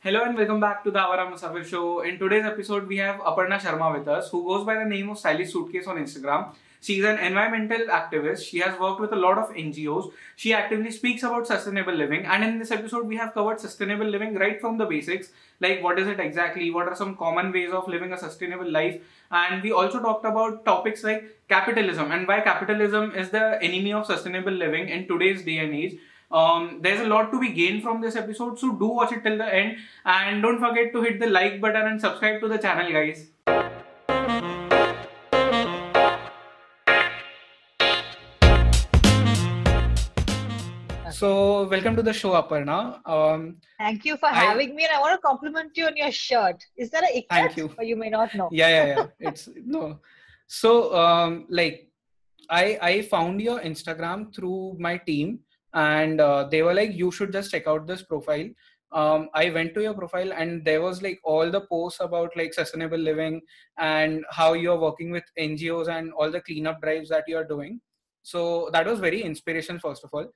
Hello and welcome back to the Awaara Musaafir show. In today's episode, we have Aparna Sharma with us, who goes by the name of Stylish Suitcase on Instagram. She is an environmental activist. She has worked with a lot of NGOs. She actively speaks about sustainable living. And in this episode, we have covered sustainable living right from the basics, like what is it exactly, what are some common ways of living a sustainable life. And we also talked about topics like capitalism and why capitalism is the enemy of sustainable living in today's day and age. Um, there's a lot to be gained from this episode, so do watch it till the end and don't forget to hit the like button and subscribe to the channel, guys. So, welcome to the show, Aparna. Um, Thank you for I- having me, and I want to compliment you on your shirt. Is that a? Thank you. Or you may not know. yeah, yeah, yeah. It's no. So, um, like, I I found your Instagram through my team, and uh, they were like, you should just check out this profile. Um, I went to your profile, and there was like all the posts about like sustainable living and how you're working with NGOs and all the cleanup drives that you're doing. So that was very inspirational, first of all.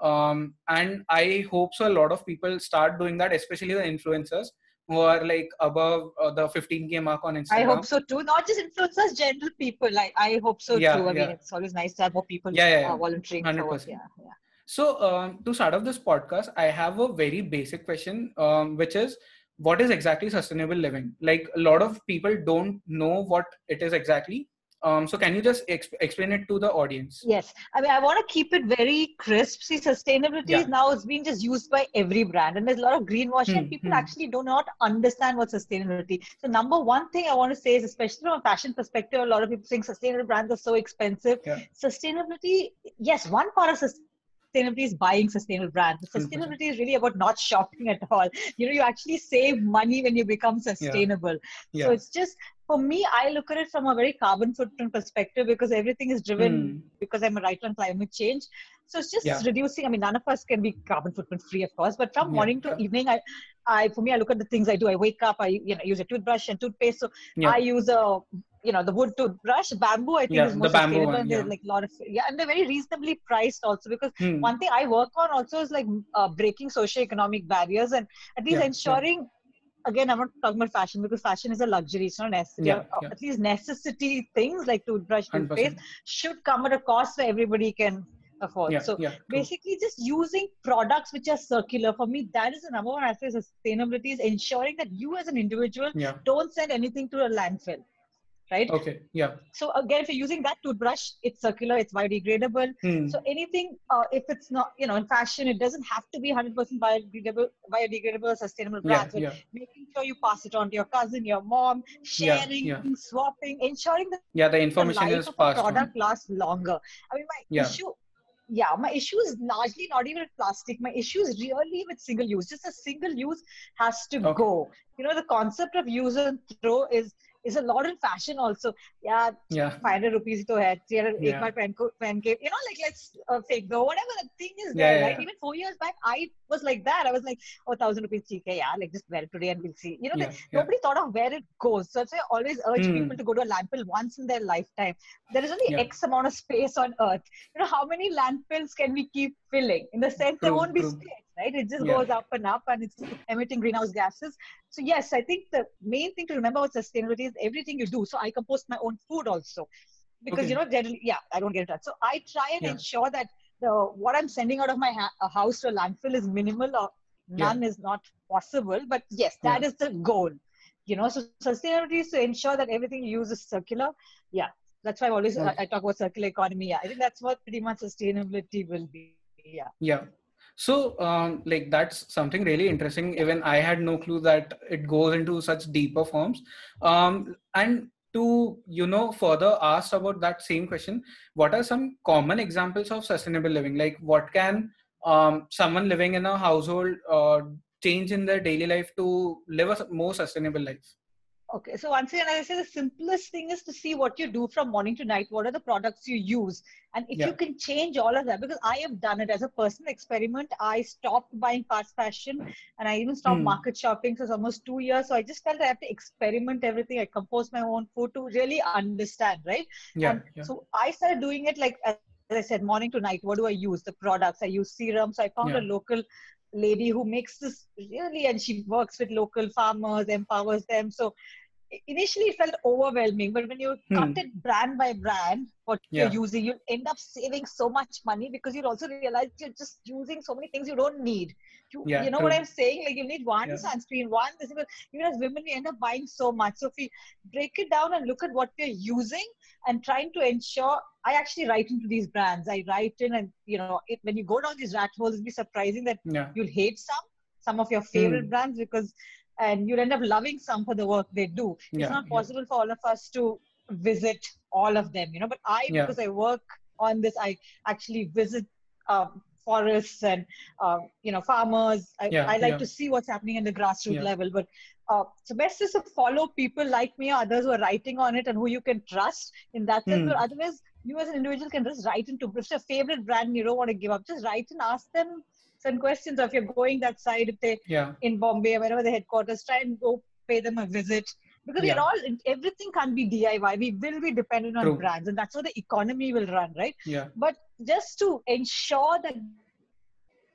Um, and I hope so. A lot of people start doing that, especially the influencers who are like above uh, the 15k mark on Instagram. I hope so too. Not just influencers, general people. I, I hope so Yeah, too. I mean, it's always nice to have more people Yeah, yeah, yeah. uh, volunteering. 100%. Yeah, yeah. So, um, to start off this podcast, I have a very basic question, um, which is what is exactly sustainable living? Like, a lot of people don't know what it is exactly. Um, so, can you just exp- explain it to the audience? Yes, I mean, I want to keep it very crisp. See, sustainability Yeah. is now it's being just used by every brand, and there's a lot of greenwashing. and Hmm, people hmm. actually do not understand what sustainability. So, number one thing I want to say is, especially from a fashion perspective, a lot of people think sustainable brands are so expensive. Yeah. Sustainability, yes, one part of sustainability is buying sustainable brands. But 100%. Sustainability is really about not shopping at all. You know, you actually save money when you become sustainable. Yeah. So it's just for me, I look at it from a very carbon footprint perspective because everything is driven Hmm. because I'm a writer on climate change. So it's just Yeah. reducing. I mean, none of us can be carbon footprint free, of course, but from Yeah, morning to yeah. evening, I, I, for me, I look at the things I do. I wake up, I, you know, use a toothbrush and toothpaste. So Yeah. I use a, you know, the wood toothbrush, bamboo. I think Yeah, is the more bamboo sustainable. one, and there's yeah. like a lot of yeah, and they're very reasonably priced also because Hmm. one thing I work on also is like uh, breaking socio-economic barriers and at least Yeah, yeah. ensuring. Again, I'm not talking about fashion because fashion is a luxury. It's not necessary. Yeah, Uh, yeah. At least necessity things like toothbrush, 100%. toothpaste should come at a cost where everybody can afford. Yeah, so basically, just using products which are circular for me, that is the number one aspect of sustainability is ensuring that you as an individual don't send anything to a landfill, right? Okay. Yeah. So again, if you're using that toothbrush, it's circular, it's biodegradable. Hmm. So anything, uh, if it's not, you know, in fashion, it doesn't have to be 100% biodegradable, biodegradable, sustainable Yeah. brands. but Yeah. Making sure you pass it on to your cousin, your mom, sharing, yeah. swapping, ensuring that Yeah. The the information life is of passed on. product lasts longer. I mean, my Yeah. issue, yeah, my issue is largely not even with plastic. My issue is really with single use. Just a single use has to Okay. go. You know, the concept of use and throw is is a lot in fashion also. Yeah, Yeah. 500 rupees to hai, 300 Yeah. ek baar pehen ko- ke, you know, like let's uh, fake though, whatever the thing is Yeah, there, yeah, right? Even four years back, I was like that. I was like, oh, thousand rupees, theek hai, yeah, like just wear it today and we'll see. You know, Yeah. like, Yeah. nobody thought of where it goes. So I always urge Hmm. people to go to a landfill once in their lifetime. There is only. X amount of space on Earth. You know, how many landfills can we keep filling? In the sense, there won't be true. space, right? It just Yeah. goes up and up and it's emitting greenhouse gases. So yes, I think the main thing to remember about sustainability is everything you do. So I compost my own food also. Because Okay. you know, generally, yeah, I don't get it. So I try and Yeah. ensure that the what I'm sending out of my ha- a house to a landfill is minimal or none is not possible. But yes, that is the goal. You know, so sustainability is to ensure that everything you use is circular. Yeah, that's why I always I, Okay. I talk about circular economy. Yeah, I think that's what pretty much sustainability will be. Yeah. Yeah. So, um, like that's something really interesting. Even I had no clue that it goes into such deeper forms. Um, and to you know further ask about that same question, what are some common examples of sustainable living? Like, what can um, someone living in a household uh, change in their daily life to live a more sustainable life? Okay, so once again, as I say, the simplest thing is to see what you do from morning to night. What are the products you use? And if Yeah. you can change all of that, because I have done it as a personal experiment, I stopped buying fast fashion and I even stopped Hmm. market shopping. So it's almost two years. So I just felt I have to experiment everything. I compose my own food to really understand, right? Yeah. Yeah. So I started doing it like as I said, morning to night. What do I use? The products. I use serums. I found Yeah. a local lady who makes this really, and she works with local farmers, empowers them. So initially it felt overwhelming, but when you hmm. cut it brand by brand, what yeah. you're using, you'll end up saving so much money because you'll also realize you're just using so many things you don't need. You, yeah, you know true. what I'm saying? Like you need one yeah. sunscreen, one this. Even as women, we end up buying so much. So if we break it down and look at what we're using and trying to ensure, I actually write into these brands. I write in, and you know, it, when you go down these rat holes, it'll be surprising that you'll hate some, some of your favorite mm. brands because and you'll end up loving some for the work they do. It's yeah, not possible yeah. for all of us to visit all of them, you know. But I, yeah. because I work on this, I actually visit um, forests and uh, you know farmers. I, I like to see what's happening in the grassroots level. But uh, so best is to follow people like me or others who are writing on it and who you can trust in that sense. Mm. But otherwise, you as an individual can just write into if it's your favorite brand and you don't want to give up, just write and ask them some questions. Or if you're going that side, if they yeah. in Bombay or wherever the headquarters, try and go pay them a visit because yeah. we're all everything can't be DIY. We will be dependent on True. brands, and that's how the economy will run, right? Yeah. But just to ensure that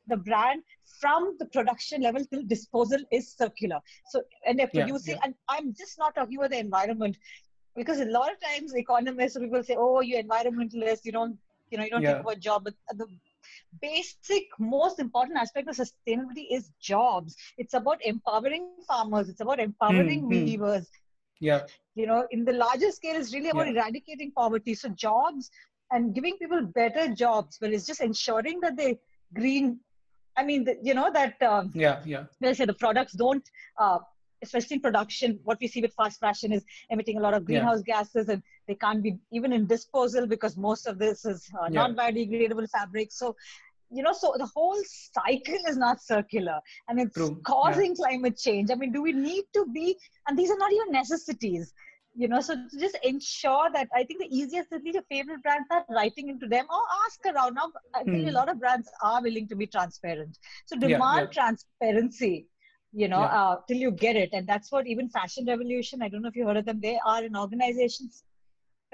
the brand from the production level till disposal is circular. So and they're producing, yeah, yeah. and I'm just not talking about the environment because a lot of times economists or people say, "Oh, you're environmentalist. You don't, you know, you don't yeah. think about job." But the basic most important aspect of sustainability is jobs. It's about empowering farmers. It's about empowering mm, weavers. Yeah. You know in the larger scale it's really about yeah. eradicating poverty. So jobs and giving people better jobs but it's just ensuring that they green i mean the, you know that um, yeah yeah. they say the products don't uh, especially in production, what we see with fast fashion is emitting a lot of greenhouse yeah. gases and they can't be even in disposal because most of this is uh, yeah. non-biodegradable fabric. So, you know, so the whole cycle is not circular and it's True. causing yeah. climate change. I mean, do we need to be, and these are not even necessities you know, so to just ensure that I think the easiest is your favorite brands are writing into them or ask around. Now, I think mm. a lot of brands are willing to be transparent. So demand yeah, yeah. transparency you know, uh, till you get it. And that's what even Fashion Revolution, I don't know if you heard of them, they are an organization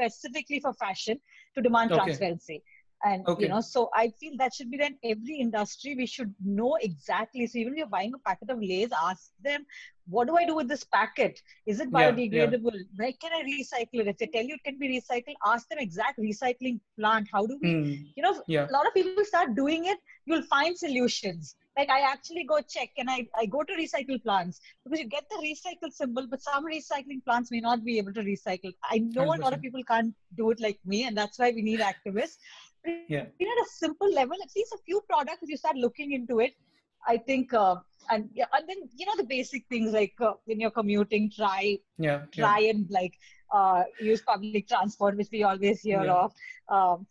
specifically for fashion to demand okay. transparency. And, okay. you know, so I feel that should be then every industry, we should know exactly. So even if you're buying a packet of Lay's, ask them, what do I do with this packet? Is it biodegradable? Yeah, yeah. Where can I recycle it? If they tell you it can be recycled, ask them exact recycling plant. How do we, mm. you know, yeah. a lot of people start doing it. You'll find solutions like I actually go check and I, I go to recycle plants because you get the recycle symbol, but some recycling plants may not be able to recycle. I know 100%. a lot of people can't do it like me, and that's why we need activists. Yeah. At a simple level, at least a few products, you start looking into it, I think, uh, and yeah, and then you know the basic things like uh, when you're commuting, try, yeah, try yeah. and like uh, use public transport, which we always hear yeah. of. Um,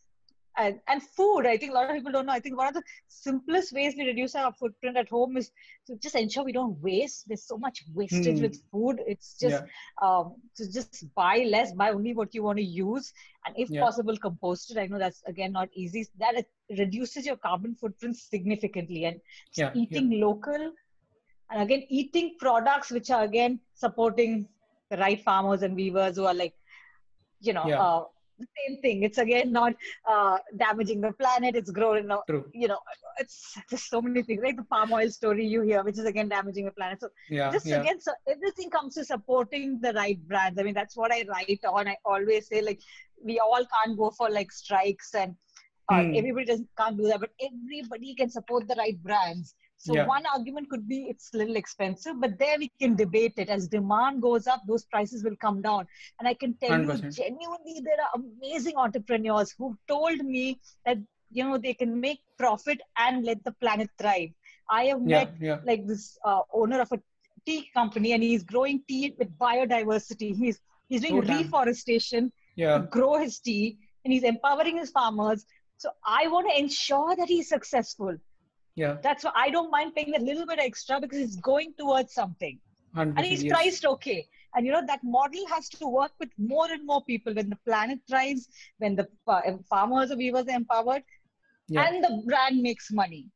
and, and food i think a lot of people don't know i think one of the simplest ways we reduce our footprint at home is to just ensure we don't waste there's so much wastage mm. with food it's just yeah. um, to just buy less buy only what you want to use and if yeah. possible compost it i know that's again not easy that reduces your carbon footprint significantly and yeah. eating local and again eating products which are again supporting the right farmers and weavers who are like you know uh, the same thing. It's again not uh, damaging the planet. It's growing, True. you know, it's just so many things. Like the palm oil story you hear, which is again damaging the planet. So yeah, just yeah. again, so everything comes to supporting the right brands. I mean, that's what I write on. I always say like we all can't go for like strikes and uh, hmm. everybody doesn't can't do that, but everybody can support the right brands. So yeah. one argument could be it's a little expensive, but there we can debate it. As demand goes up, those prices will come down. And I can tell 100%. you genuinely, there are amazing entrepreneurs who told me that you know they can make profit and let the planet thrive. I have yeah, met yeah. like this uh, owner of a tea company, and he's growing tea with biodiversity. He's he's doing oh, reforestation yeah. to grow his tea, and he's empowering his farmers. So I want to ensure that he's successful yeah. That's why i don't mind paying a little bit extra because it's going towards something. And he's yes. priced okay. And you know that model has to work with more and more people. When the planet thrives when the farmers or weavers are empowered yeah. and the brand makes money.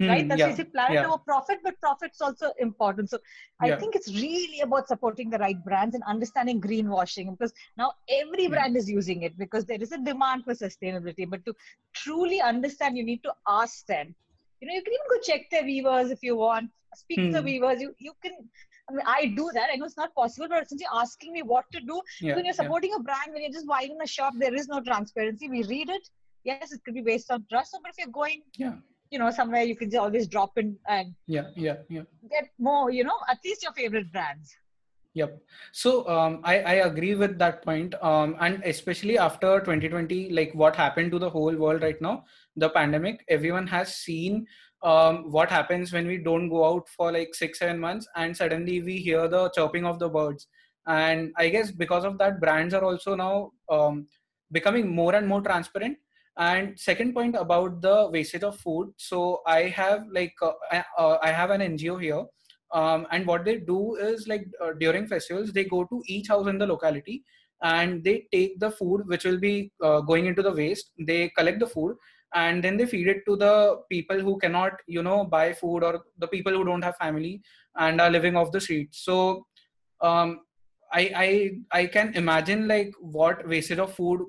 Mm, right? That's yeah, why planet yeah. over profit but profit's also important. So i yeah. think it's really about supporting the right brands and understanding greenwashing because now every brand is using it because there is a demand for sustainability. But to truly understand you need to ask them You know, you can even go check their weavers if you want. Speak hmm. to the hmm. weavers. You you can. I mean, I do that. I know it's not possible, but since you're asking me what to do, yeah, when you're supporting yeah. a brand, when you're just buying in a shop, there is no transparency. We read it. Yes, it could be based on trust. But if you're going, yeah you know somewhere you can just always drop in and yeah yeah yeah get more you know at least your favorite brands Yep. So um, I, I agree with that point. Um, and especially after 2020, like what happened to the whole world right now, the pandemic, everyone has seen um, what happens when we don't go out for like six, seven months and suddenly we hear the chirping of the birds. And I guess because of that, brands are also now um, becoming more and more transparent. And second point about the wastage of food. So I have like, uh, I, uh, I have an NGO here um, and what they do is like uh, during festivals they go to each house in the locality and they take the food which will be uh, going into the waste. They collect the food and then they feed it to the people who cannot you know buy food or the people who don't have family and are living off the street so um, I, I i can imagine like what wastage of food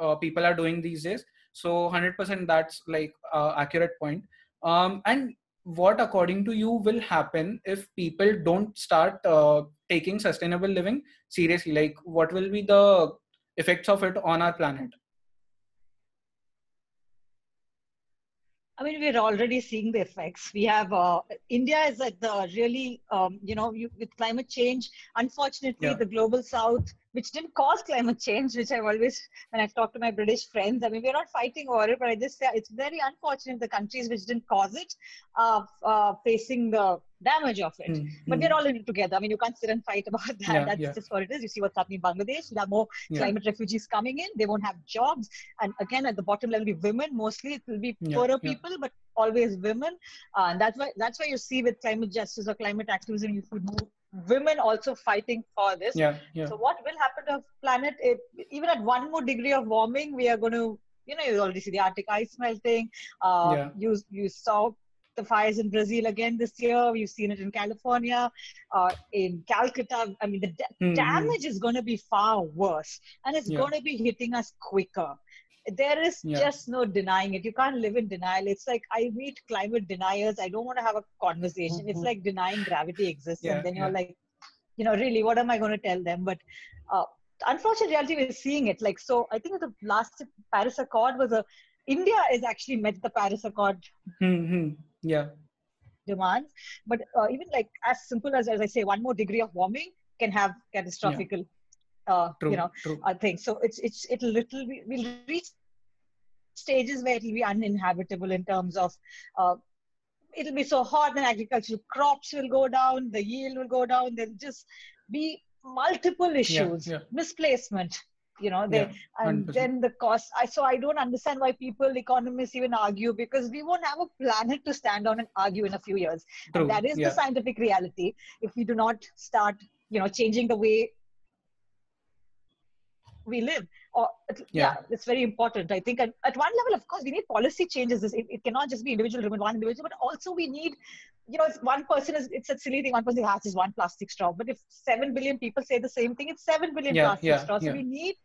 uh, people are doing these days. So 100% that's like uh, accurate point. Um, and what according to you will happen if people don't start uh, taking sustainable living seriously? Like what will be the effects of it on our planet I mean, we're already seeing the effects. We have uh, India is at the really, um, you know, you, with climate change. Unfortunately, yeah. the global south which didn't cause climate change, which I've always, when I've talked to my British friends, I mean, we're not fighting over it, but I just say it's very unfortunate the countries which didn't cause it are uh, facing the damage of it. Mm, but mm. we're all in it together. I mean, you can't sit and fight about that. Yeah, That's yeah. just what it is. You see what's happening in Bangladesh. There are more yeah. climate refugees coming in. They won't have jobs. And again, at the bottom level, will be women. Mostly it will be poorer people, but always women. Uh, and that's why that's why you see with climate justice or climate activism, you see women also fighting for this. Yeah, yeah. So what will happen to planet? If, even at one more degree of warming, we are going to, you know, you already see the Arctic ice melting. Uh, yeah. You you saw the fires in Brazil again this year. We've seen it in California, uh, in Calcutta. I mean, the mm-hmm. damage is going to be far worse, and it's yeah. going to be hitting us quicker there is yeah. just no denying it you can't live in denial it's like i meet climate deniers i don't want to have a conversation mm-hmm. it's like denying gravity exists yeah, and then you're like you know really what am i going to tell them but uh, unfortunate reality we're seeing it like so i think the last paris accord was a india is actually met the paris accord mm-hmm. yeah demands but uh, even like as simple as as i say one more degree of warming can have catastrophic uh, true, you know true. uh, thing. So it's it's it'll little we'll reach stages where it'll be uninhabitable in terms of uh, it'll be so hot and agricultural crops will go down, the yield will go down. There'll just be multiple issues, yeah, yeah. misplacement. You know, they yeah, and then the cost. I so I don't understand why people, economists, even argue because we won't have a planet to stand on and argue in a few years. True. And that is the scientific reality. If we do not start, you know, changing the way we live or yeah. yeah. it's very important i think at, at one level of course we need policy changes it, it cannot just be individual driven one individual but also we need you know one person is it's a silly thing one person has is one plastic straw but if 7 billion people say the same thing it's 7 billion yeah, plastic yeah, straws so we need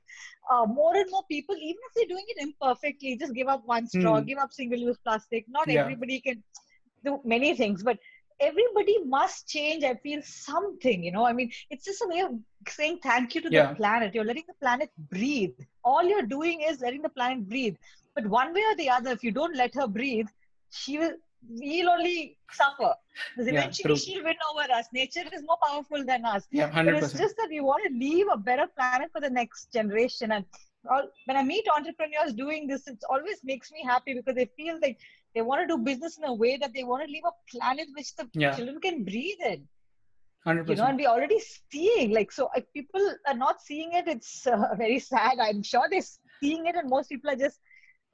uh, more and more people even if they're doing it imperfectly just give up one straw mm. give up single use plastic not everybody can do many things but everybody must change i feel something you know? I mean it's just a way of saying thank you to yeah. the planet. You're letting the planet breathe. All you're doing is letting the planet breathe. But one way or the other if you don't let her breathe she will we'll only suffer. Because eventually she'll win over us. Nature is more powerful than us. Yeah 100%. but it's just that we want to leave a better planet for the next generation. And all, when i meet entrepreneurs doing this it always makes me happy because they feel like they want to do business in a way that they want to leave a planet which the yeah. children can breathe in 100%. you know and we're already seeing like so if people are not seeing it it's uh, very sad i'm sure they're seeing it and most people are just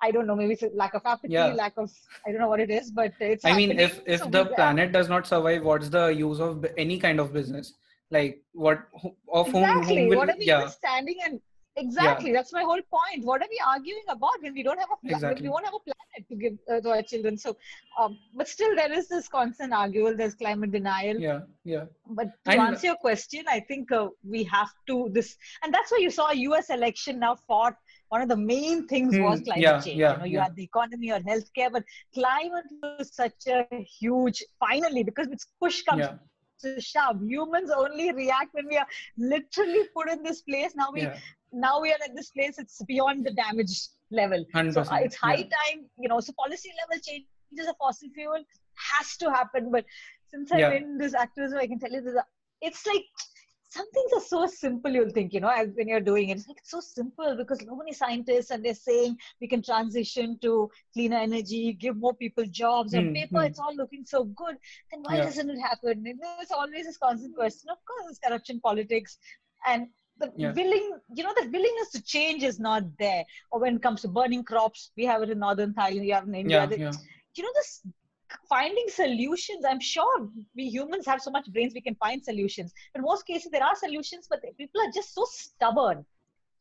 I don't know, maybe it's lack of apathy, yeah. lack of I don't know what it is, but it's. I mean, if if so the planet does not survive, what's the use of any kind of business? Like what of exactly. whom, will, what are we yeah. standing and Exactly. Yeah. That's my whole point. What are we arguing about when we don't have a pla- exactly. we won't have a planet to give uh, to our children? So, um, but still, there is this constant argument. There's climate denial. Yeah, yeah. But to and, answer your question, I think uh, we have to this, and that's why you saw a U.S. election now fought. One of the main things hmm, was climate yeah, change. Yeah, you know, you yeah. had the economy or healthcare, but climate was such a huge. Finally, because it's push comes. Yeah to shove. Humans only react when we are literally put in this place. Now we yeah now we are at this place it's beyond the damage level so uh, it's high yeah. time you know so policy level changes of fossil fuel has to happen but since i'm in this activism i can tell you this it's like some things are so simple you'll think you know when you're doing it it's like it's so simple because so many scientists and they're saying we can transition to cleaner energy give more people jobs on mm, paper mm. it's all looking so good then why yeah. doesn't it happen and there's always this constant question of course it's corruption politics and the yeah. willing you know the willingness to change is not there or when it comes to burning crops we have it in northern thailand you have in india yeah, the, yeah. you know this finding solutions i'm sure we humans have so much brains we can find solutions in most cases there are solutions but people are just so stubborn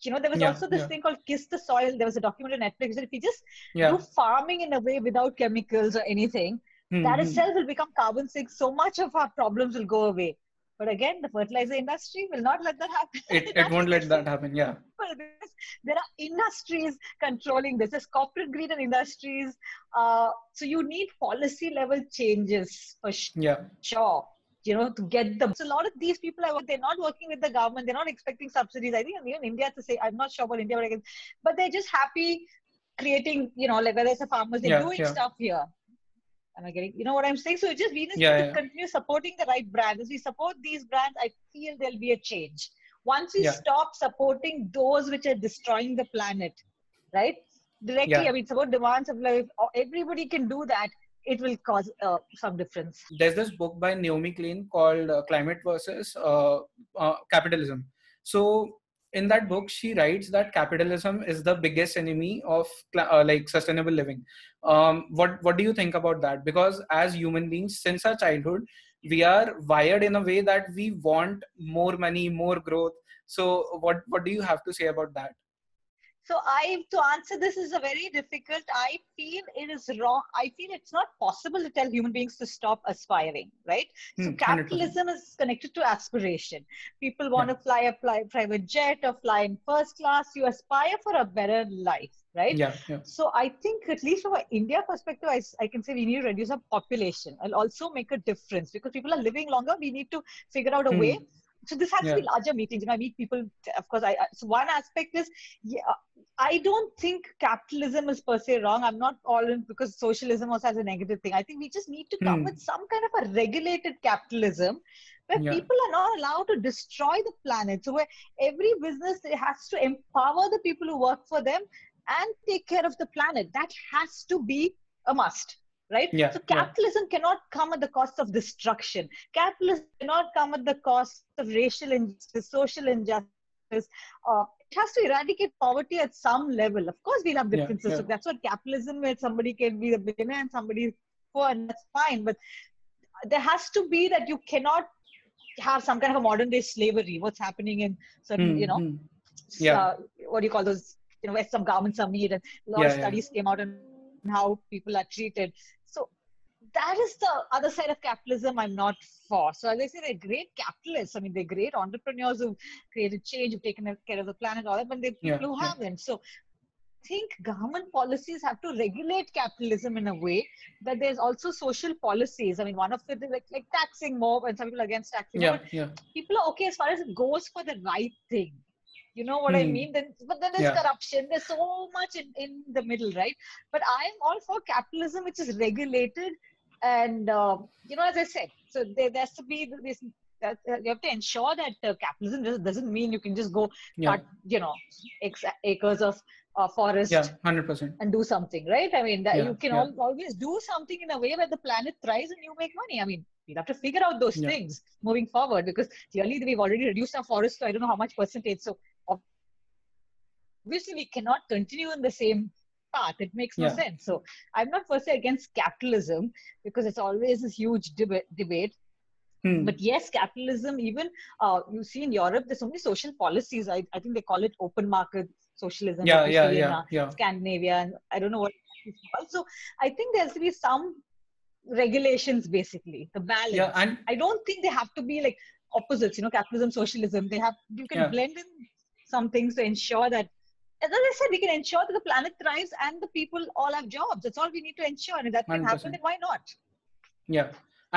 you know there was yeah, also this yeah. thing called kiss the soil there was a documentary on netflix that if you just yeah. do farming in a way without chemicals or anything mm-hmm. that hmm. itself will become carbon sink so much of our problems will go away but again, the fertilizer industry will not let that happen. It, it won't let that happen, yeah. There are industries controlling this. There's corporate greed and industries. Uh, so you need policy level changes for yeah. sure. You know, to get them. So a lot of these people are they're not working with the government. They're not expecting subsidies. I think even India to say I'm not sure about India, but, can, but they're just happy creating. You know, like whether it's a farmers, they're yeah, doing yeah. stuff here. Am I getting, you know what I'm saying? So it just we just yeah, need to yeah. continue supporting the right brands. As we support these brands, I feel there'll be a change. Once we yeah. stop supporting those which are destroying the planet, right? Directly, I mean, support demand, supply. Everybody can do that. It will cause uh, some difference. There's this book by Naomi Klein called uh, "Climate versus uh, uh Capitalism." So in that book she writes that capitalism is the biggest enemy of uh, like sustainable living. Um, what what do you think about that? Because as human beings since our childhood we are wired in a way that we want more money more growth. So what what do you have to say about that so I, to answer this is a very difficult. I feel it is wrong. I feel it's not possible to tell human beings to stop aspiring, right? So hmm, capitalism 100%. is connected to aspiration. People want yeah. to fly a fly, private jet or fly in first class. You aspire for a better life, right? Yeah, yeah. So I think at least from an India perspective, I, I can say we need to reduce our population. I'll also make a difference because people are living longer. We need to figure out a hmm. way so this has yeah. to be larger meetings know i meet people of course i so one aspect is yeah i don't think capitalism is per se wrong i'm not all in because socialism also has a negative thing i think we just need to come mm. with some kind of a regulated capitalism where yeah. people are not allowed to destroy the planet so where every business has to empower the people who work for them and take care of the planet that has to be a must right? Yeah, so capitalism yeah. cannot come at the cost of destruction. Capitalism cannot come at the cost of racial injustice, social injustice. Uh, it has to eradicate poverty at some level. Of course, we'll have differences. Yeah. So that's what capitalism where somebody can be the billionaire and somebody poor, and that's fine. But there has to be that you cannot have some kind of a modern day slavery. What's happening in certain, mm, you know, mm. yeah. Uh, what do you call those? You know, where some governments are made, and a lot of studies came out and how people are treated. So that is the other side of capitalism I'm not for. So as I say, they're great capitalists. I mean, they're great entrepreneurs who've created change, who've taken care of the planet, all that, but they're people yeah, who yeah. haven't. So I think government policies have to regulate capitalism in a way that there's also social policies. I mean, one of it is like, like taxing more, and some people against taxing yeah, more. Yeah. People are okay as far as it goes for the right thing you know what hmm. i mean then but then there's yeah. corruption there's so much in, in the middle right but i am all for capitalism which is regulated and uh, you know as i said so there, there has to be this uh, you have to ensure that uh, capitalism doesn't mean you can just go yeah. cut you know acres of uh, forest yeah 100% and do something right i mean that yeah, you can yeah. al- always do something in a way where the planet thrives and you make money i mean we'll have to figure out those things moving forward because clearly we've already reduced our forest so i don't know how much percentage so obviously we cannot continue in the same path. It makes no yeah. sense. So I'm not per se against capitalism because it's always this huge deb- debate. Hmm. But yes, capitalism, even uh, you see in Europe, there's so many social policies. I, I think they call it open market socialism. Yeah, yeah, yeah, uh, yeah. Scandinavia, and I don't know what it's called. So I think there has to be some regulations, basically, the balance. Yeah, and I don't think they have to be like opposites, you know, capitalism, socialism. They have, you can yeah. blend in some things to ensure that as I said, we can ensure that the planet thrives and the people all have jobs. That's all we need to ensure. And if that can 100%. happen, then why not? Yeah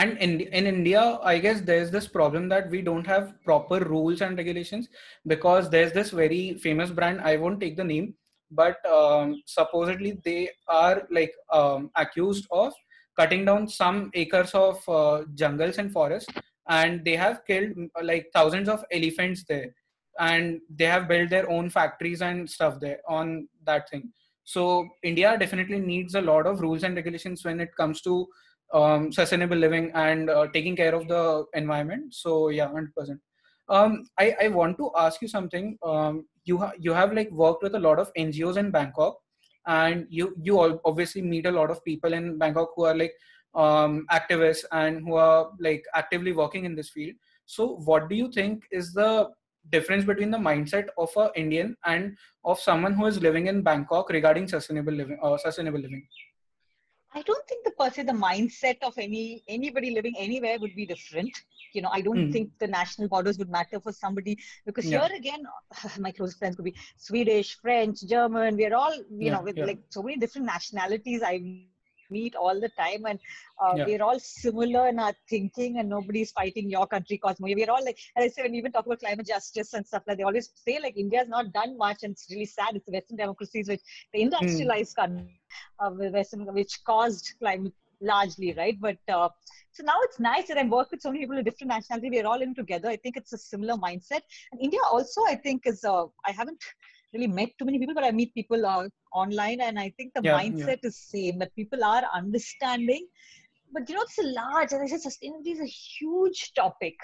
and in in india i guess there's this problem that we don't have proper rules and regulations because there's this very famous brand i won't take the name but um, supposedly they are like um, accused of cutting down some acres of uh, jungles and forests and they have killed like thousands of elephants there and they have built their own factories and stuff there on that thing so india definitely needs a lot of rules and regulations when it comes to um, sustainable living and uh, taking care of the environment. So yeah, hundred percent. Um, I I want to ask you something. Um, you ha- you have like worked with a lot of NGOs in Bangkok, and you you obviously meet a lot of people in Bangkok who are like um, activists and who are like actively working in this field. So what do you think is the difference between the mindset of a Indian and of someone who is living in Bangkok regarding sustainable living or uh, sustainable living? I don't think the per se the mindset of any anybody living anywhere would be different. You know, I don't mm. think the national borders would matter for somebody because yeah. here again, my closest friends could be Swedish, French, German. We're all you yeah, know with yeah. like so many different nationalities. I meet all the time and uh, yeah. we're all similar in our thinking and nobody's fighting your country cause we're all like as i say when we even talk about climate justice and stuff like they always say like india's not done much and it's really sad it's the western democracies which the industrialized mm. country uh, western which caused climate largely right but uh, so now it's nice that I work with so many people of different nationality. We're all in together. I think it's a similar mindset. And India also, I think, is uh, I haven't really met too many people, but I meet people uh, online, and I think the yeah, mindset yeah. is same that people are understanding. But you know, it's a large, as I said, sustainability is a huge topic.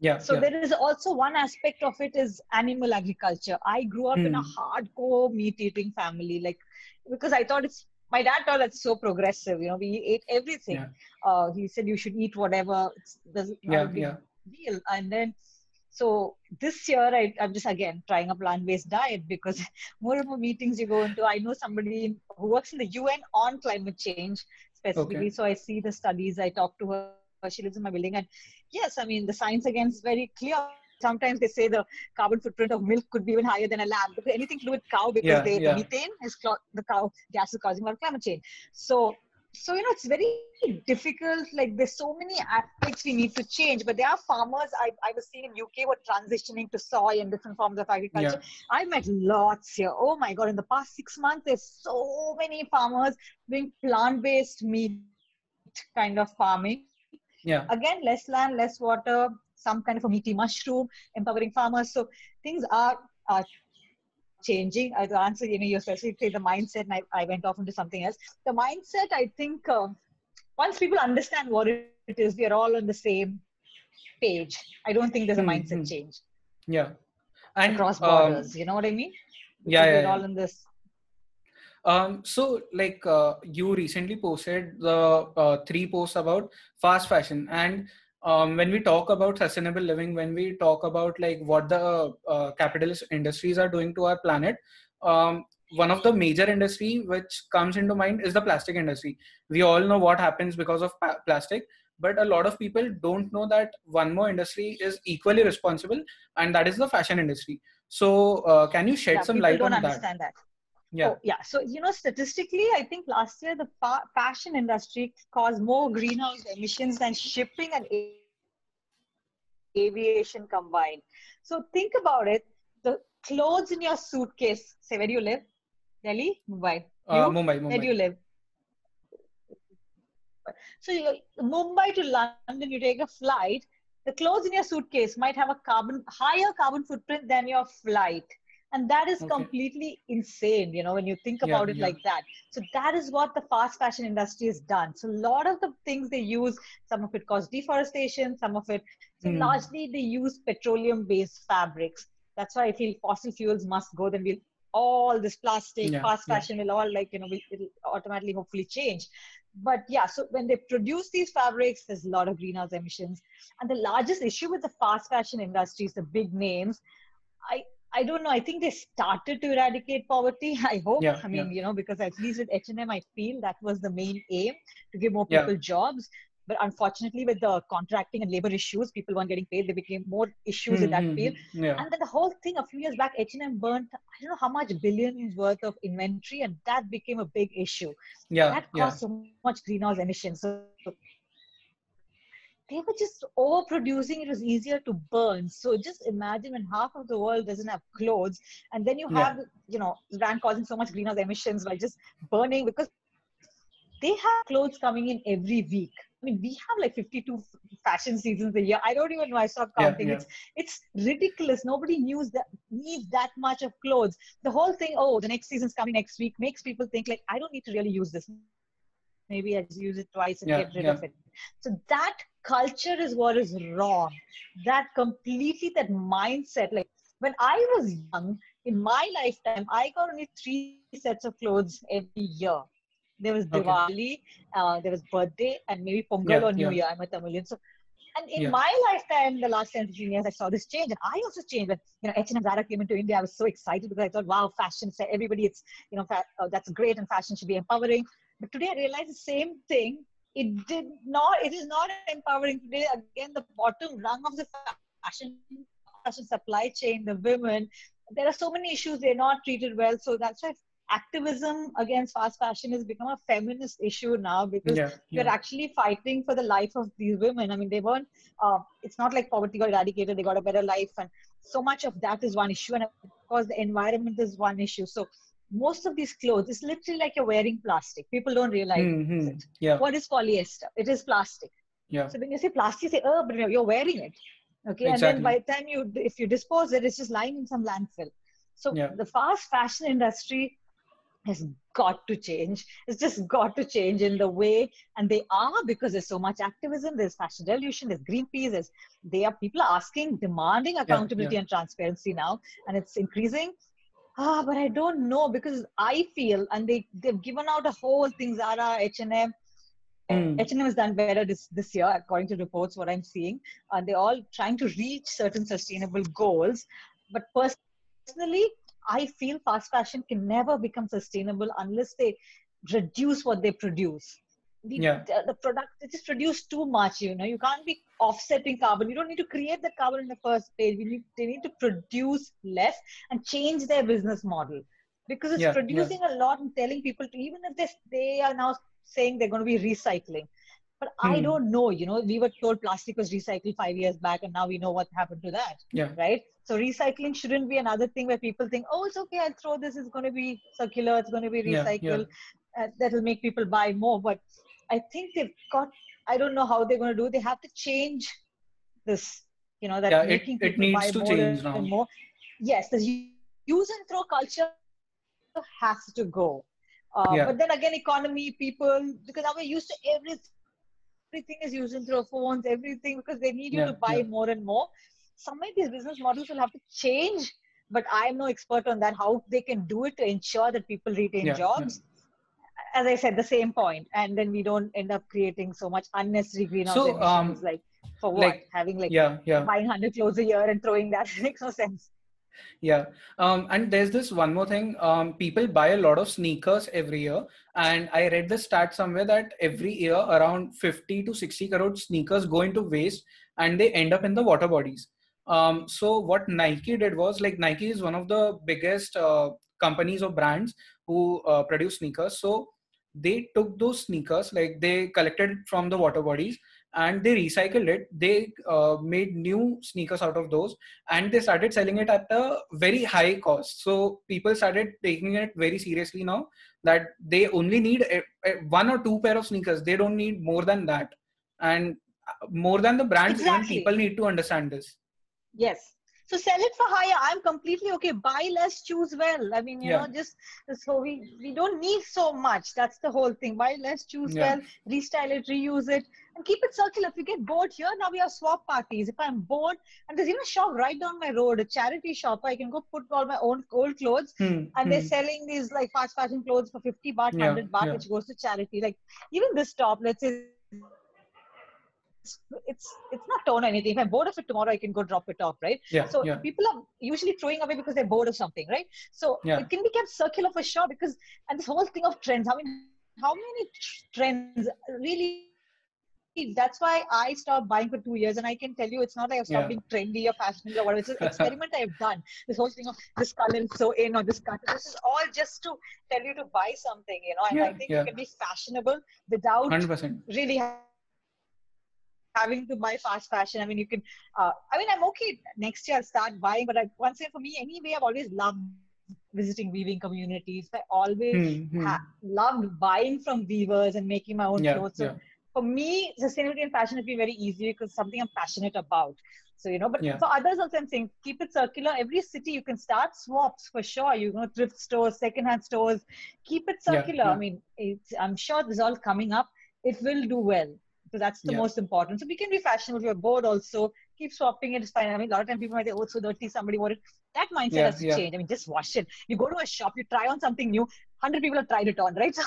Yeah. So yeah. there is also one aspect of it is animal agriculture. I grew up mm. in a hmm. hardcore meat eating family, like because I thought it's my dad thought it's so progressive. You know, we ate everything. Yeah. Uh, he said you should eat whatever. It's, yeah, yeah. Deal. And then so this year, I, am just again trying a plant-based diet because more and more meetings you go into. I know somebody who works in the UN on climate change specifically, okay. so I see the studies. I talk to her. She lives in my building, and yes, I mean the science again is very clear. Sometimes they say the carbon footprint of milk could be even higher than a lamb. Anything to do with cow because yeah, they, yeah. the methane is the cow gas is causing more climate change. So so you know it's very difficult like there's so many aspects we need to change but there are farmers i, I was seeing in uk were transitioning to soy and different forms of agriculture. Yeah. i met lots here. Oh my god in the past six months there's so many farmers doing plant-based meat kind of farming. Yeah. Again less land less water some kind of a meaty mushroom empowering farmers. So things are uh, changing. Uh, to answer, you know, you specifically the mindset, and I, I went off into something else. The mindset, I think, uh, once people understand what it is, we are all on the same page. I don't think there's a mindset mm-hmm. change. Yeah, and across borders, um, you know what I mean? Yeah, yeah, we're yeah. all in this. Um, so like uh, you recently posted the uh, three posts about fast fashion and um, when we talk about sustainable living, when we talk about like what the uh, capitalist industries are doing to our planet, um, one of the major industry which comes into mind is the plastic industry. We all know what happens because of pa- plastic, but a lot of people don't know that one more industry is equally responsible, and that is the fashion industry. So, uh, can you shed yeah, some light on that? that? Yeah. Oh, yeah. So, you know, statistically, I think last year the fa- fashion industry caused more greenhouse emissions than shipping and aviation combined. So, think about it. The clothes in your suitcase, say, where do you live? Delhi? Mumbai? Uh, Mumbai, Mumbai. Where do you live? So, Mumbai to London, you take a flight. The clothes in your suitcase might have a carbon higher carbon footprint than your flight and that is okay. completely insane you know when you think about yeah, it yeah. like that so that is what the fast fashion industry has done so a lot of the things they use some of it cause deforestation some of it so mm. largely they use petroleum based fabrics that's why i feel fossil fuels must go then we'll all this plastic yeah, fast fashion will all like you know will, it'll automatically hopefully change but yeah, so when they produce these fabrics, there's a lot of greenhouse emissions. And the largest issue with the fast fashion industries, the big names, I I don't know. I think they started to eradicate poverty. I hope. Yeah, I mean, yeah. you know, because at least with H and M, I feel that was the main aim to give more people Yeah. jobs. But unfortunately, with the contracting and labor issues, people weren't getting paid. There became more issues in that field. mhm. Yeah. And then the whole thing a few years back, H&M burnt I don't know how much billions worth of inventory, and that became a big issue. Yeah. that caused so much greenhouse emissions. So they were just overproducing. It was easier to burn. So just imagine when half of the world doesn't have clothes, and then you Yeah. have you know brand causing so much greenhouse emissions by just burning because they have clothes coming in every week. I mean, we have like 52 fashion seasons a year. I don't even know. I stopped Yeah, counting. yeah. It's it's ridiculous. Nobody needs that needs that much of clothes. The whole thing, oh, the next season's coming next week, makes people think like, I don't need to really use this. Maybe I just use it twice and Yeah, get rid yeah. of it. So that culture is what is wrong. That completely that mindset. Like when I was young, in my lifetime, I got only three sets of clothes every year. There was Okay. Diwali, uh, there was birthday, and maybe Pongal Yeah, or New. Year. I'm a Tamilian, so and in Yeah. my lifetime, the last 10, 15 years, I saw this change, and I also changed. When you know H&M Zara came into India, I was so excited because I thought, wow, fashion, everybody, it's you know, fa- uh, that's great, and fashion should be empowering. But today, I realize the same thing. It did not. It is not empowering today. Again, the bottom rung of the fashion fashion supply chain, the women. There are so many issues. They're not treated well. So that's why activism against fast fashion has become a feminist issue now because Yeah. Yeah. actually fighting for the life of these women. I mean, they weren't, uh, it's not like poverty got eradicated, they got a better life. And so much of that is one issue. And of course, the environment is one issue. So most of these clothes, it's literally like you're wearing plastic. People don't realize Mhm. it. Yeah. What is polyester? It is plastic. Yeah. So when you say plastic, you say, oh, but you're wearing it. Okay. Exactly. And then by the time you, if you dispose it, it's just lying in some landfill. So Yeah. the fast fashion industry has got to change. It's just got to change in the way, and they are because there's so much activism. There's fashion revolution. There's Greenpeace. There's they are people are asking, demanding accountability yeah. and transparency now, and it's increasing. Ah, but I don't know because I feel, and they they've given out a whole thing. Zara, H and M. Hmm. H&M has done better this, this year, according to reports, what I'm seeing. And they're all trying to reach certain sustainable goals. But personally, I feel fast fashion can never become sustainable unless they reduce what they produce. The, Yeah. the, the product, they just produce too much, you know. You can't be offsetting carbon. You don't need to create that carbon in the first place. We need, they need to produce less and change their business model. Because it's Yeah, yeah. producing a lot and telling people to, even if they, they are now saying they're going to be recycling. But I Hmm. don't know, you know, we were told plastic was recycled five years back and now we know what happened to that, Yeah. right? So recycling shouldn't be another thing where people think, oh, it's okay, I'll throw this, it's going to be circular, it's going to be Yeah, yeah. recycled. Uh, that'll make people buy more. But I think they've got, I don't know how they're going to do. They have to change this, you know, that Yeah, making it people needs buy to more change and now. more. Yes, the use and throw culture has to go. Uh, Yeah. But then again, economy, people, because now we're used to everything. Everything is used in through phones, everything, because they need you Yeah, to buy yeah. more and more. Some of these business models will have to change, but I'm no expert on that, how they can do it to ensure that people retain jobs. As I said, the same point, and then we don't end up creating so much unnecessary greenhouse So, um, like, for what? like, Having like Yeah. Yeah. buying 100 clothes a year and throwing that makes no sense. Yeah. Um, and there's this one more thing. Um, people buy a lot of sneakers every year. And I read the stat somewhere that every year around 50 to 60 crore sneakers go into waste and they end up in the water bodies. Um, so what Nike did was like Nike is one of the biggest uh, companies or brands who uh, produce sneakers. So they took those sneakers, like they collected from the water bodies and they recycled it. They uh, made new sneakers out of those and they started selling it at a very high cost so people started taking it very seriously now that they only need a, a- one or two pair of sneakers they don't need more than that and uh, more than the brands Exactly. people need to understand this Yes. So sell it for higher. I'm completely okay. Buy less, choose well. I mean, you Yeah. know, just so we we don't need so much. That's the whole thing. Buy less, choose Yeah. well, restyle it, reuse it, and keep it circular. If you get bored here, now we have swap parties. If I'm bored, and there's even a shop right down my road, a charity shop, I can go put all my own old clothes, Hmm, and they're hmm. selling these like fast fashion clothes for 50 baht, Yeah, 100 baht, yeah. which goes to charity. Like even this top, let's say. It's, it's it's not torn or anything. If I'm bored of it tomorrow, I can go drop it off, right? yeah, So yeah, people are usually throwing away because they're bored of something, right? So Yeah. it can be kept circular for sure because and this whole thing of trends. I mean, how many trends really? That's why I stopped buying for two years, and I can tell you, it's not like I've stopped Yeah. being trendy or fashionable or whatever. It's an experiment I've done. This whole thing of this color is so in or this cut. This is all just to tell you to buy something, you know. And I think you can be fashionable without hundred percent. really ha- having to buy fast fashion. I mean, you can. Uh, I mean, I'm okay. Next year I'll start buying, but I, once again, for me, anyway, I've always loved visiting weaving communities. I always Hmm, hmm. ha- loved buying from weavers and making my own Yeah, clothes. So yeah. for me, sustainability and fashion would be very easy because something I'm passionate about. So you know, but Yeah. for others also, I'm saying keep it circular. Every city you can start swaps for sure. You know, thrift stores, secondhand stores, keep it circular. I mean, it's, I'm sure this is all coming up. It will do well. So that's the Yeah. most important. So we can be fashionable. If you're bored, also keep swapping it. It's fine. I mean, a lot of time people might say, "Oh, it's so dirty." Somebody wore it. That mindset Yeah, has to yeah. change. I mean, just wash it. You go to a shop, you try on something new. Hundred people have tried it on, right?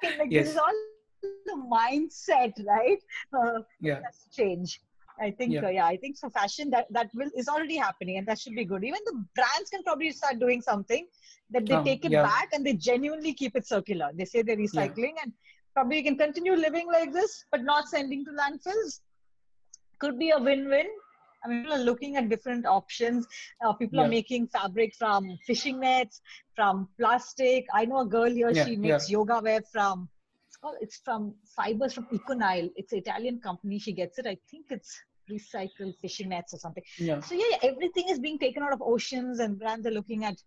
So mean, like Yes. this is all the mindset, right? Uh, yeah, has to change. I think, Yeah. uh, yeah, I think for fashion that that will is already happening, and that should be good. Even the brands can probably start doing something that they Oh, take it yeah. back and they genuinely keep it circular. They say they're recycling, and probably you can continue living like this, but not sending to landfills. Could be a win-win. I mean, people are looking at different options. Uh, people Yeah. are making fabric from fishing nets, from plastic. I know a girl here. Yeah, she makes yoga wear from. It's called. It's from fibers from Econyl. It's an Italian company. She gets it. I think it's recycled fishing nets or something. yeah, So yeah, yeah, everything is being taken out of oceans, and brands are looking at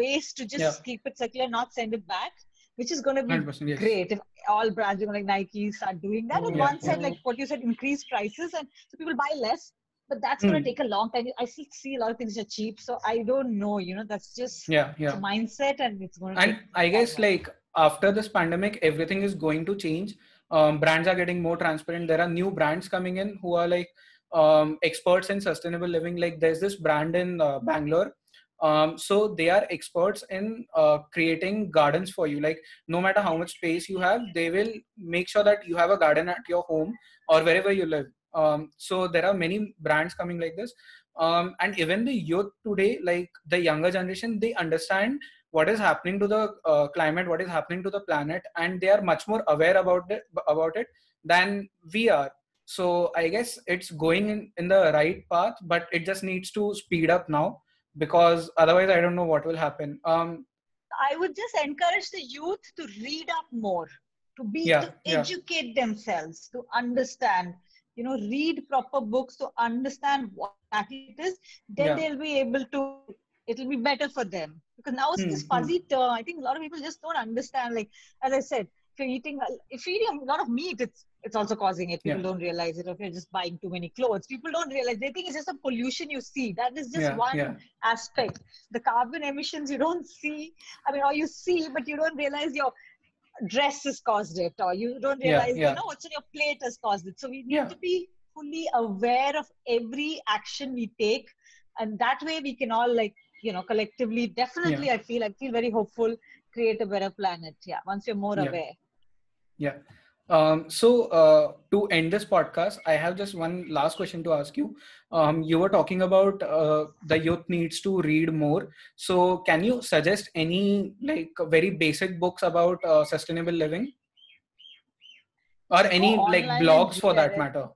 ways to just Yeah. keep it circular, not send it back, which is going to be. Yes. great if all brands like Nike start doing that. On Yeah, one side, like what you said, increase prices, and so people buy less. But that's going to take a long time. I still see a lot of things are cheap, so I don't know. You know, that's just Yeah, yeah. a mindset, and it's going to. and i guess like after this pandemic everything is going to change um, brands are getting more transparent there are new brands coming in who are like um, experts in sustainable living like there's this brand in uh, bangalore um, so they are experts in uh, creating gardens for you. Like no matter how much space you have they will make sure that you have a garden at your home or wherever you live. Um, so there are many brands coming like this. Um, and even the youth today like the younger generation they understand what is happening to the uh, climate what is happening to the planet and they are much more aware about it about it than we are. So i guess it's going in, in the right path but it just needs to speed up now because otherwise i don't know what will happen um I would just encourage the youth to read up more, to be Yeah, to yeah. educate themselves, to understand. You know, read proper books to understand what it is. Then Yeah. they'll be able to. It'll be better for them because now it's this Hmm, hmm. fuzzy term. I think a lot of people just don't understand. Like as I said, if you're eating if you're eating a lot of meat, it's it's also causing it. People Yeah. don't realize it. Or if you're just buying too many clothes, people don't realize. They think it's just a pollution you see. That is just yeah one yeah aspect. The carbon emissions you don't see. I mean, or you see, but you don't realize your dress has caused it, or you don't realize, you know, what's on your plate has caused it. So we need to be fully aware of every action we take, and that way we can all, like, you know, collectively, definitely, I feel, I feel very hopeful, create a better planet. Yeah, once you're more aware. Yeah. Um, so uh, to end this podcast, I have just one last question to ask you. Um, you were talking about uh, the youth needs to read more. So can you suggest any like very basic books about uh, sustainable living, or any Oh, like blogs for that matter?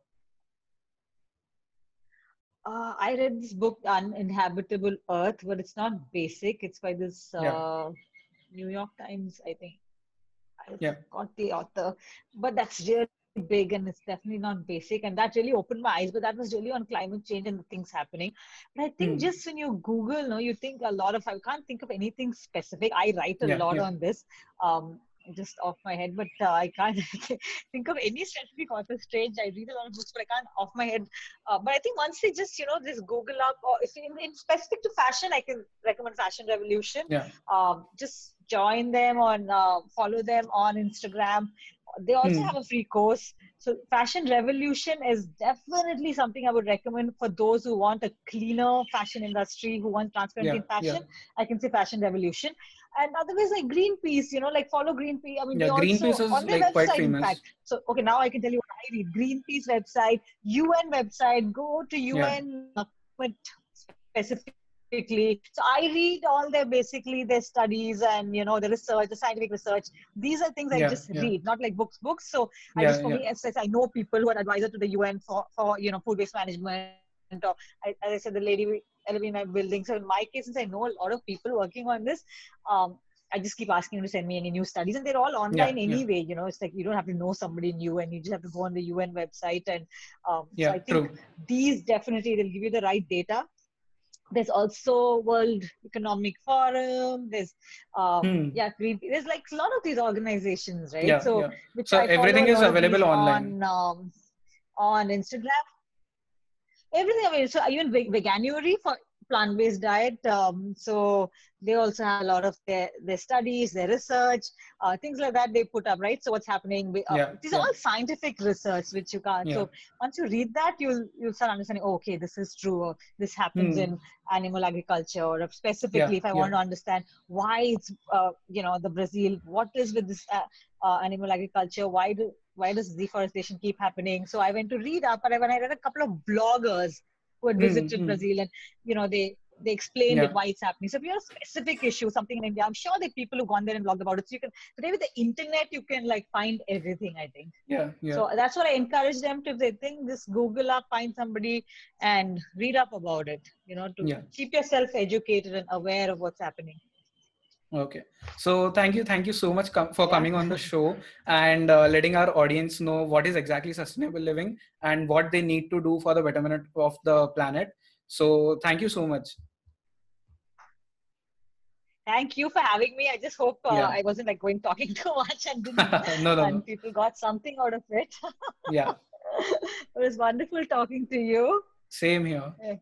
Uh, I read this book, Uninhabitable Earth, but it's not basic. It's by this uh, Yeah. New York Times, I think. Yeah. forgot the author, but that's really big and it's definitely not basic. And that really opened my eyes. But that was really on climate change and the things happening. But I think Hmm. just when you Google, no, you think a lot of. I can't think of anything specific. I write a Yeah, lot yeah. on this. Um, just off my head, but uh, I can't think of any specific author. Strange. I read a lot of books, but I can't off my head. Uh, but I think once they just, you know, just Google up, or if in, in specific to fashion, I can recommend Fashion Revolution. Yeah. Um, just join them on, uh, follow them on Instagram. They also Hmm. have a free course. So Fashion Revolution is definitely something I would recommend for those who want a cleaner fashion industry, who want transparency Yeah, in fashion. I can say Fashion Revolution. And otherwise, like Greenpeace, you know, like follow Greenpeace. I mean, Yeah, they also, Greenpeace is, on their like, quite website, in famous. fact. So, okay, now I can tell you what I read. Greenpeace website, UN website, go to UN Yeah. UN specifically. So I read all their basically their studies and you know the research, the scientific research. These are things I just yeah. read, not like books, books. So I just for yeah. me, as I know people who are advisor to the UN for for you know food waste management. Or I, as I said, the lady in my building. So in my case, since I know a lot of people working on this, um, I just keep asking them to send me any new studies, and they're all online yeah. anyway. You know, it's like you don't have to know somebody new, and You just have to go on the UN website, and um, so I think true. these definitely they'll give you the right data. There's also World Economic Forum. There's um, Hmm. yeah, There's like a lot of these organizations, right? Yeah, so yeah. which So I everything is available online. on um, on Instagram. Everything available. So even Veg- Veganuary for plant-based diet. Um, so they also have a lot of their their studies, their research, uh, things like that. They put up right. So what's happening? we- Uh, Yeah, these yeah. are all scientific research, which you can't. Yeah. So once you read that, you'll you'll start understanding. Oh, okay, this is true. Or this happens Hmm. in animal agriculture. Or specifically, if I want to understand why it's uh, you know the Brazil, what is with this uh, uh, animal agriculture? Why do why does deforestation keep happening? So I went to read up, and when I read a couple of bloggers who had Hmm, visited hmm. Brazil, and you know they they explained Yeah. why it's happening. So if you have a specific issue, something in India, I'm sure there are people who've gone there and blogged about it. So you can today with the internet, you can like find everything. I think. Yeah, yeah. So that's what I encourage them to. If they think this, Google up, find somebody, and read up about it. You know, to Yeah. keep yourself educated and aware of what's happening. Okay. So thank you, thank you so much com- for coming on the show and uh, letting our audience know what is exactly sustainable living and what they need to do for the betterment of the planet. So thank you so much. Thank you for having me. I just hope uh, Yeah. I wasn't like going talking too much and didn't, no, no, and no. people got something out of it. Yeah, it was wonderful talking to you. same here. Yeah.